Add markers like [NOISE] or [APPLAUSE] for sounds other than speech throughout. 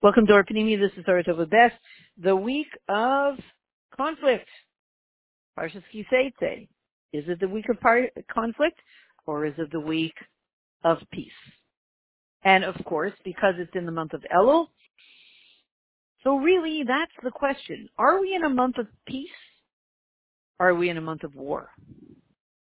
Welcome to our. This is Saratova Best. The week of conflict. Parshas Kiseitze. Is it the week of par- conflict or is it the week of peace? And of course, because it's in the month of Elul, so really that's the question. Are we in a month of peace? Are we in a month of war?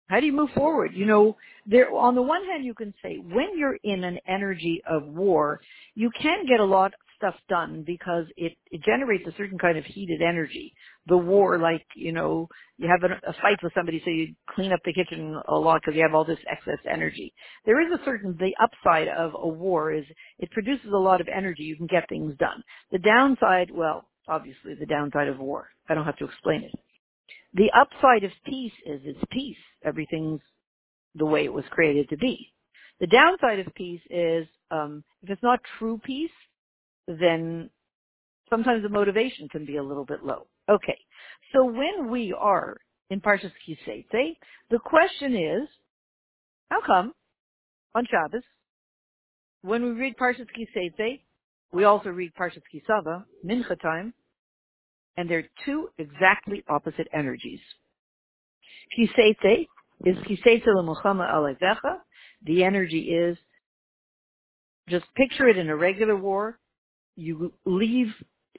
How do you move forward? You know, there, on the one hand, you can say when you're in an energy of war, you can get a lot stuff done because it, it generates a certain kind of heated energy. The war, like, you know, you have a, a fight with somebody, so you clean up the kitchen a lot because you have all this excess energy. There is a certain, the upside of a war is it produces a lot of energy. You can get things done. The downside, well, obviously the downside of war. I don't have to explain it. The upside of peace is it's peace. Everything's the way it was created to be. The downside of peace is um, if it's not true peace, then sometimes the motivation can be a little bit low. Okay, so when we are in Parshas Kiseitze, the question is, how come on Shabbos, when we read Parshas Kiseitze, we also read Parshas Kisava, Mincha time, and they're two exactly opposite energies. Kiseite is Kiseite lemuchama alevecha. The energy is, just picture it in a regular war. You leave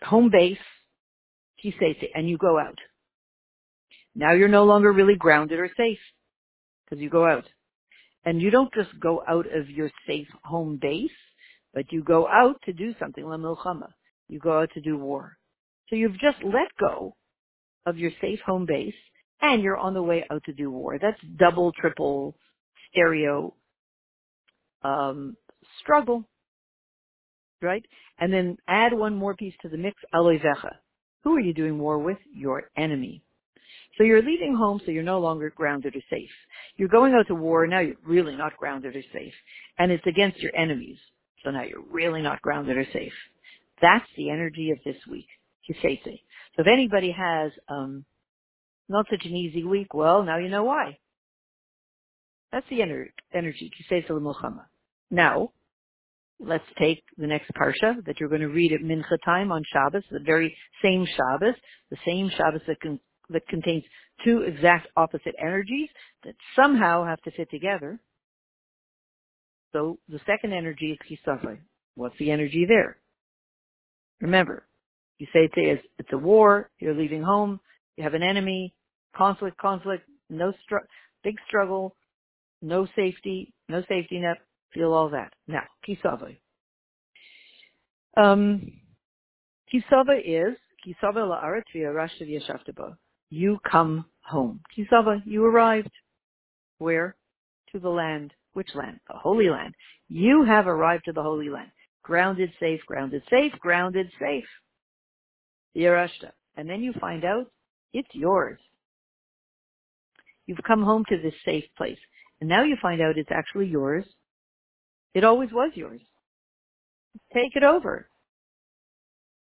home base, Kiseite, and you go out. Now you're no longer really grounded or safe because you go out. And you don't just go out of your safe home base, but you go out to do something, la milchama. You go out to do war. So you've just let go of your safe home base and you're on the way out to do war. That's double, triple, stereo um, struggle, right? And then add one more piece to the mix, aloivecha. Who are you doing war with? Your enemy. So you're leaving home so you're no longer grounded or safe. You're going out to war, now you're really not grounded or safe. And it's against your enemies. So now you're really not grounded or safe. That's the energy of this week. Kisese. So if anybody has um, not such an easy week, well, now you know why. That's the ener- energy. Kisese l'mulchama. Now, let's take the next parsha that you're going to read at Mincha time on Shabbos, the very same Shabbos, the same Shabbos that, con- that contains two exact opposite energies that somehow have to fit together. So the second energy is Kisafai. What's the energy there? Remember, you say it's, it's a war, you're leaving home, you have an enemy, conflict, conflict, no str- big struggle, no safety, no safety net, feel all that. Now, kisava. Um, kisava is, kisava la'aret v'yarashta v'yashavtaba. You come home. Kisava, you arrived. Where? To the land. Which land? The Holy Land. You have arrived to the Holy Land. Grounded, safe, grounded, safe, grounded, safe. Yerashta. And then you find out it's yours. You've come home to this safe place. And now you find out it's actually yours. It always was yours. Take it over.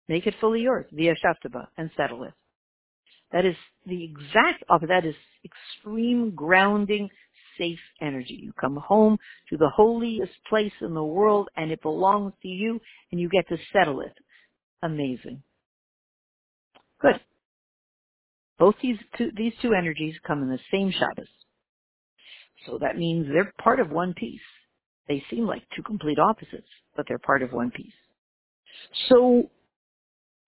Make it fully yours via Shaftaba and settle it. That is the exact opposite. That is extreme grounding, safe energy. You come home to the holiest place in the world and it belongs to you and you get to settle it. Amazing. Good. Both these two, these two energies come in the same Shabbos. So that means they're part of one piece. They seem like two complete opposites, but they're part of one piece. So,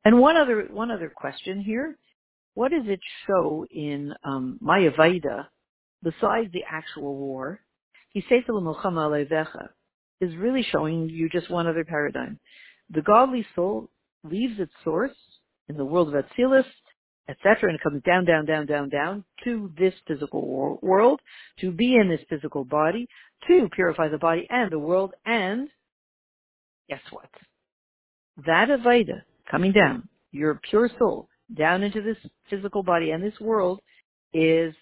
and one other, one other question here. What does it show in um, Mayavaida, besides the actual war? He says is really showing you just one other paradigm. The godly soul leaves its source in the world of Atzilus etc., and it comes down, down, down, down, down to this physical wor- world, to be in this physical body, to purify the body and the world, and guess what? That Avaida coming down, your pure soul, down into this physical body and this world is,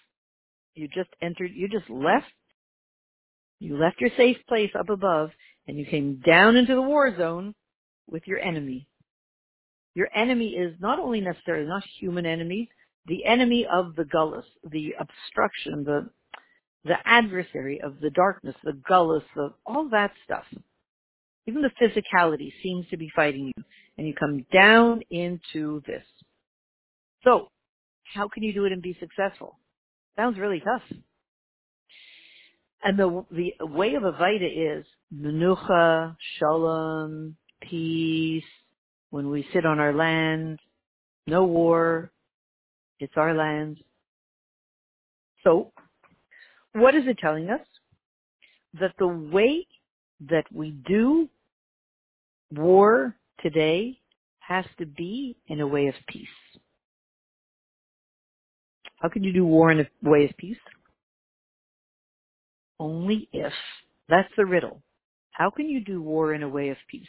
you just entered, you just left, you left your safe place up above, and you came down into the war zone with your enemy, your enemy is not only necessarily not human enemies, the enemy of the gullus, the obstruction, the the adversary of the darkness, the gullus, all that stuff Even the physicality seems to be fighting you. And you come down into this. So, how can you do it and be successful? Sounds really tough. And the the way of Avaida is menucha, shalom, peace. When we sit on our land, no war. It's our land. So, what is it telling us? That the way that we do war today has to be in a way of peace. How can you do war in a way of peace? Only if. That's the riddle. How can you do war in a way of peace?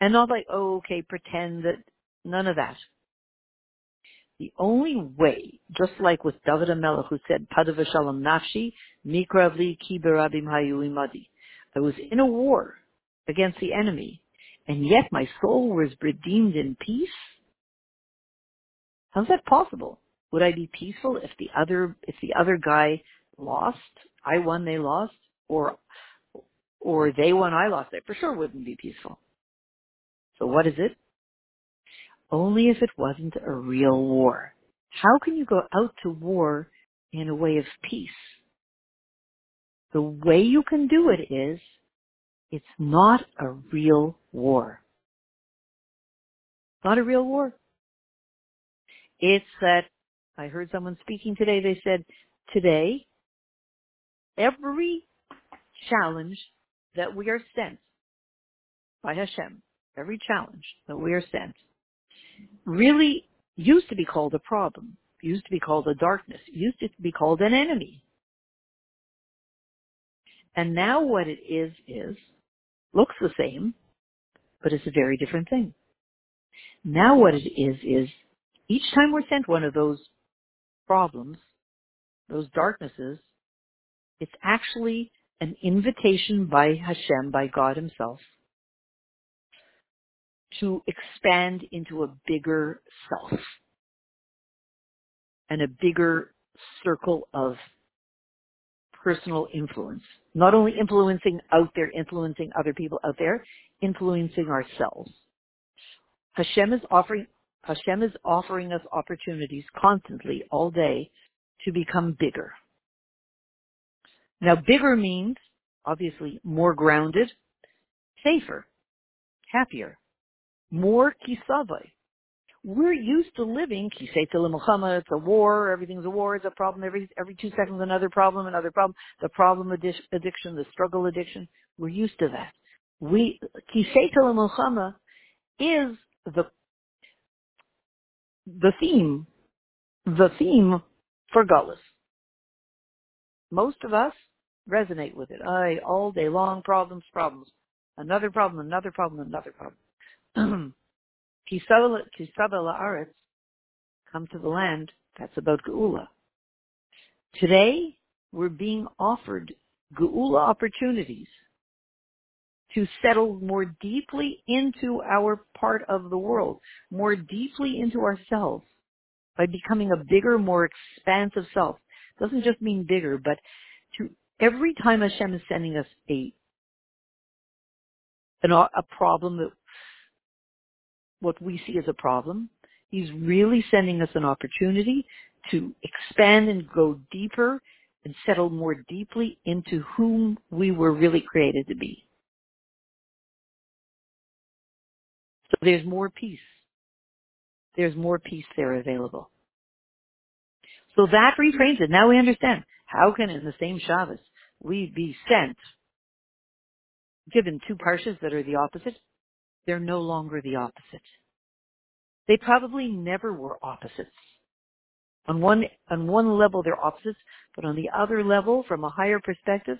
And not like, oh, okay, pretend that none of that. The only way, just like with David HaMelech who said, Padav Shalom Nafshi, Mikravli Ki Berabim Hayu Imadi. I was in a war against the enemy, and yet my soul was redeemed in peace? How's that possible? Would I be peaceful if the other, if the other guy lost? I won, they lost? Or, or they won, I lost? I for sure wouldn't be peaceful. So what is it? Only if it wasn't a real war. How can you go out to war in a way of peace? The way you can do it is, it's not a real war. Not a real war. It's that, I heard someone speaking today, they said, today, every challenge that we are sent by Hashem, every challenge that we are sent, really used to be called a problem, used to be called a darkness, used to be called an enemy. And now what it is, is, looks the same, but it's a very different thing. Now what it is, is each time we're sent one of those problems, those darknesses, it's actually an invitation by Hashem, by God himself, to expand into a bigger self and a bigger circle of personal influence. Not only influencing out there, influencing other people out there, influencing ourselves. Hashem is offering, Hashem is offering us opportunities constantly all day to become bigger. Now bigger means obviously more grounded, safer, happier, more kisavai. We're used to living kiseta milchama, it's a war, everything's a war, it's a problem, every every two seconds another problem, another problem, the problem addiction, the struggle addiction. We're used to that. We kiseta milchama is the the theme, the theme for Gullus. Most of us resonate with it. I all day long, problems, problems. Another problem, another problem, another problem. [CLEARS THROAT] Come to the land, that's about Geula. Today, we're being offered Geula opportunities to settle more deeply into our part of the world, more deeply into ourselves by becoming a bigger, more expansive self. Doesn't just mean bigger, but to every time Hashem is sending us a an, a problem that what we see as a problem, He's really sending us an opportunity to expand and go deeper and settle more deeply into whom we were really created to be. So there's more peace. There's more peace there available. So that reframes it. Now we understand. How can in the same Shabbos we be sent, given two parshas that are the opposite? They're no longer the opposite. They probably never were opposites. On one, on one level they're opposites, but on the other level, from a higher perspective,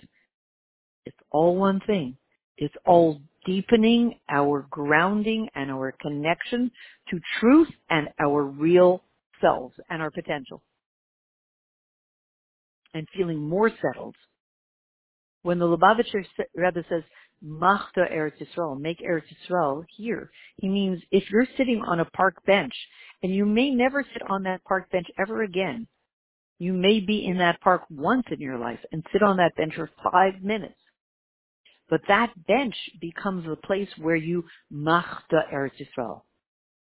it's all one thing. It's all deepening our grounding and our connection to truth and our real selves and our potential. And feeling more settled. When the Lubavitcher Rebbe says, Machta Eretz Yisrael, make Eretz Yisrael here, he means if you're sitting on a park bench, and you may never sit on that park bench ever again, you may be in that park once in your life and sit on that bench for five minutes But that bench becomes the place where you machta Eretz Yisrael.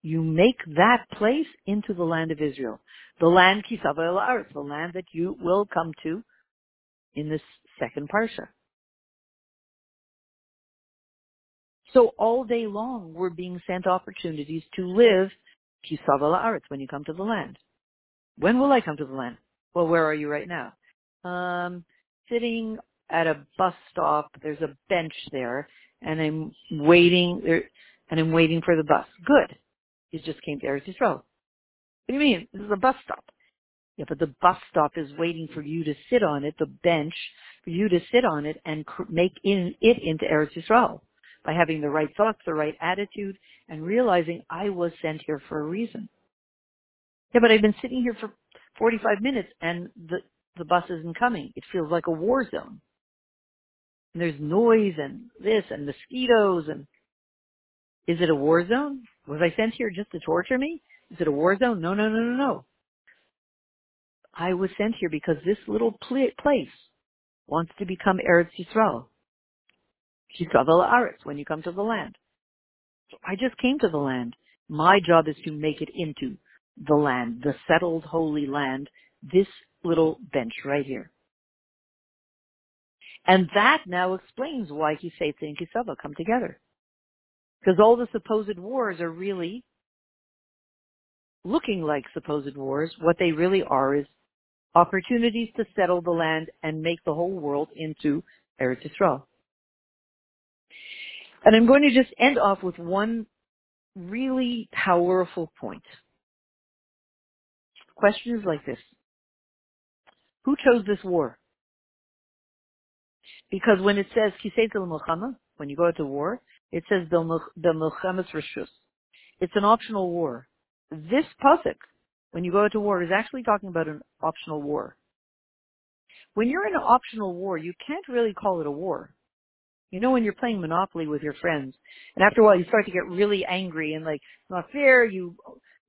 You make that place into the land of Israel. The land Kisava El the land that you will come to in this second parsha. So all day long we're being sent opportunities to live Kisava El Aretz when you come to the land. When will I come to the land? Well, where are you right now? Um, sitting at a bus stop. There's a bench there, and I'm waiting there, and I'm waiting for the bus. Good. You just came to Eretz Yisrael. What do you mean? This is a bus stop. Yeah, but the bus stop is waiting for you to sit on it, the bench, for you to sit on it and make in, it into Eretz Yisrael by having the right thoughts, the right attitude, and realizing I was sent here for a reason. Yeah, but I've been sitting here for 45 minutes and the, the bus isn't coming. It feels like a war zone. And there's noise and this and mosquitoes and is it a war zone? Was I sent here just to torture me? Is it a war zone? No, no, no, no, no. I was sent here because this little pl- place wants to become Eretz Yisrael. Yisrael Aretz, when you come to the land. So I just came to the land. My job is to make it into the land, the settled holy land, this little bench right here. And that now explains why Kiseitz and Kisava come together. Because all the supposed wars are really looking like supposed wars. What they really are is opportunities to settle the land and make the whole world into Eretz Yisrael. And I'm going to just end off with one really powerful point. The question is like this. Who chose this war? Because when it says Kiseit al when you go to war, it says the Milchemes Rishus. It's an optional war. This pasuk, when you go to war, is actually talking about an optional war. When you're in an optional war, you can't really call it a war. You know when you're playing Monopoly with your friends, and after a while you start to get really angry and like it's not fair. You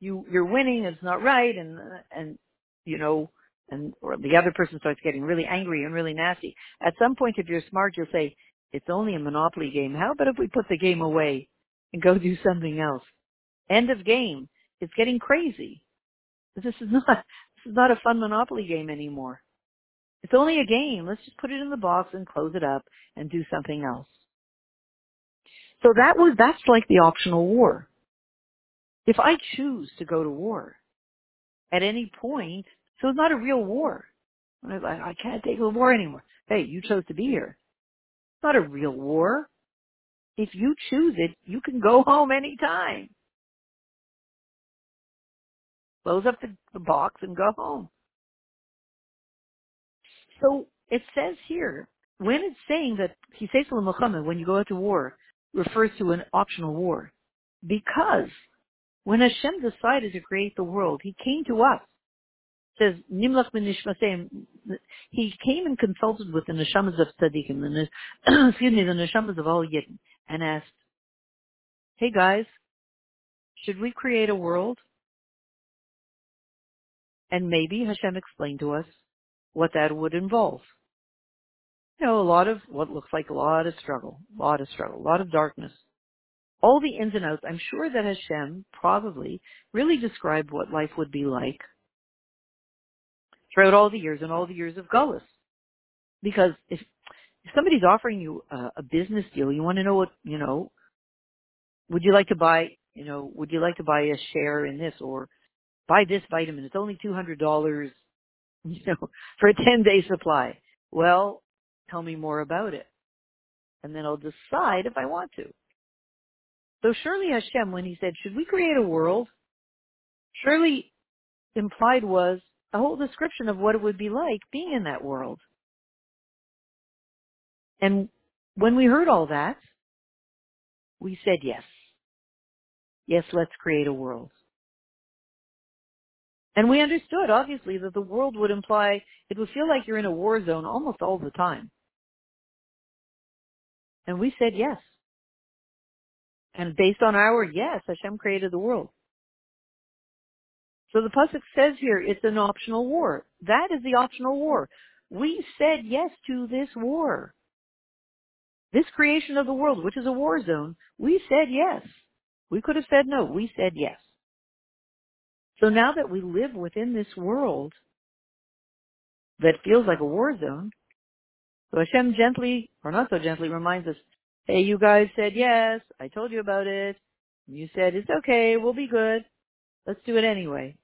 you you're winning, it's not right, and uh, and you know, and or the other person starts getting really angry and really nasty. At some point, if you're smart, you'll say, "It's only a Monopoly game. How about if we put the game away and go do something else?" End of game. It's getting crazy. This is [LAUGHS] not this is not a fun Monopoly game anymore. It's only a game. Let's just put it in the box and close it up and do something else. So that was, that's like the optional war. If I choose to go to war at any point, so it's not a real war. I, I can't take the war anymore. Hey, you chose to be here. It's not a real war. If you choose it, you can go [LAUGHS] home anytime. Close up the, the box and go home. So it says here, when it's saying that Hisaysul milchama, when you go out to war, refers to an optional war, because when Hashem decided to create the world, He came to us. It says Nimlach Nishmasem. He came and consulted with the neshamas of tzaddikim, the [CLEARS THROAT] excuse me, the neshamas of all yidden, and asked, "Hey guys, should we create a world?" And maybe Hashem explained to us what that would involve you know, a lot of what looks like a lot of struggle, a lot of struggle, a lot of darkness. All the ins and outs, I'm sure that Hashem probably really described what life would be like throughout all the years and all the years of Gullus. Because if, if somebody's offering you a, a business deal, you want to know what, you know, would you like to buy, you know, would you like to buy a share in this or buy this vitamin? It's only $200, [LAUGHS] you know, for a 10 day supply. Well, tell me more about it. And then I'll decide if I want to. So surely Hashem, when he said, should we create a world? Surely implied was a whole description of what it would be like being in that world. And when we heard all that, we said yes. Yes, let's create a world. And we understood, obviously, that the world would imply, it would feel like you're in a war zone almost all the time. And we said yes. And based on our yes, Hashem created the world. So the pasuk says here it's an optional war. That is the optional war. We said yes to this war. This creation of the world, which is a war zone, we said yes. We could have said no. We said yes. So now that we live within this world that feels like a war zone, so Hashem gently, or not so gently, reminds us, hey, you guys said yes. I told you about it. You said it's okay. We'll be good. Let's do it anyway.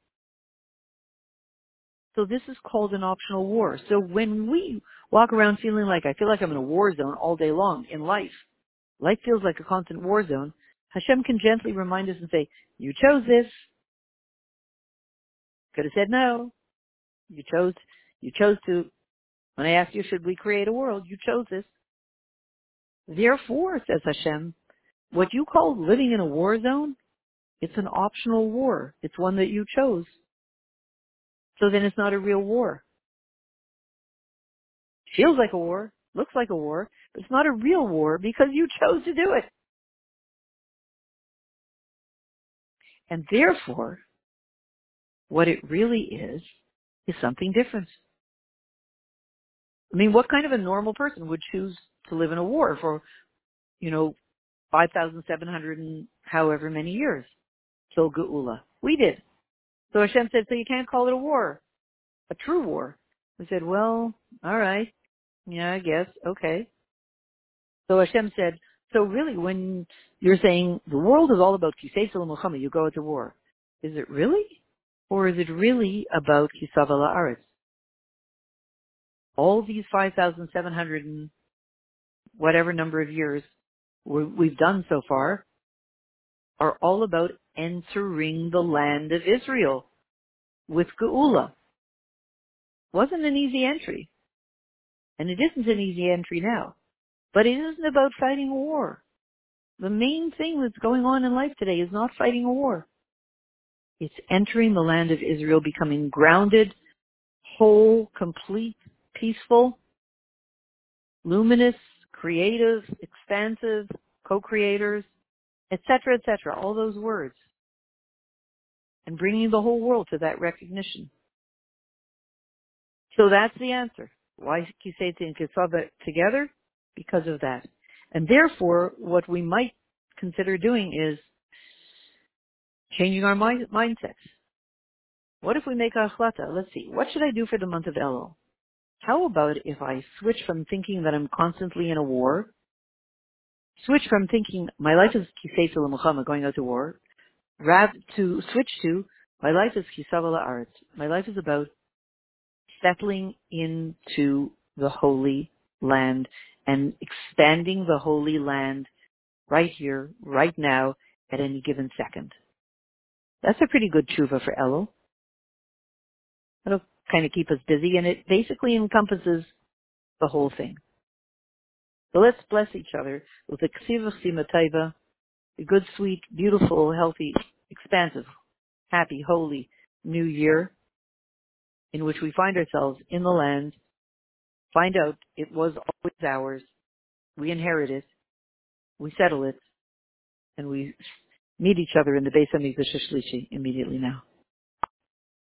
So this is called an optional war. So when we walk around feeling like I feel like I'm in a war zone all day long in life, life feels like a constant war zone, Hashem can gently remind us and say, you chose this. Could have said no. You chose, you chose to, when I asked you, should we create a world, you chose this. Therefore, says Hashem, what you call living in a war zone, it's an optional war. It's one that you chose. So then it's not a real war. Feels like a war, looks like a war, but it's not a real war because you chose to do it. And therefore, what it really is, is something different. I mean, what kind of a normal person would choose to live in a war for, you know, 5,700 and however many years? So Geula. We did. So Hashem said, so you can't call it a war, a true war. We said, well, all right. Yeah, I guess. Okay. So Hashem said, so really when you're saying the world is all about Kisei milchama, you go to war, is it really? Or is it really about Kisavala Aretz? All these 5,700 and whatever number of years we've done so far are all about entering the land of Israel with Geula. Wasn't an easy entry. And it isn't an easy entry now. But it isn't about fighting war. The main thing that's going on in life today is not fighting a war. It's entering the land of Israel, becoming grounded, whole, complete, peaceful, luminous, creative, expansive, co-creators, etc., etc., all those words. And bringing the whole world to that recognition. So that's the answer. Why Kiseti and Kisava together? Because of that. And therefore, what we might consider doing is changing our mind, mindsets. What if we make a achlata? Let's see. What should I do for the month of Elul? How about if I switch from thinking that I'm constantly in a war, switch from thinking my life is kisei milchama, going out to war, rather to switch to my life is kisavala art. My life is about settling into the holy land and expanding the holy land right here, right now, at any given second. That's a pretty good tshuva for Elul. It'll kind of keep us busy, and it basically encompasses the whole thing. So let's bless each other with a ksiva simataiva, a good, sweet, beautiful, healthy, expansive, happy, holy new year in which we find ourselves in the land, find out it was always ours, we inherit it, we settle it, and we meet each other in the Beis Hamikdash immediately now.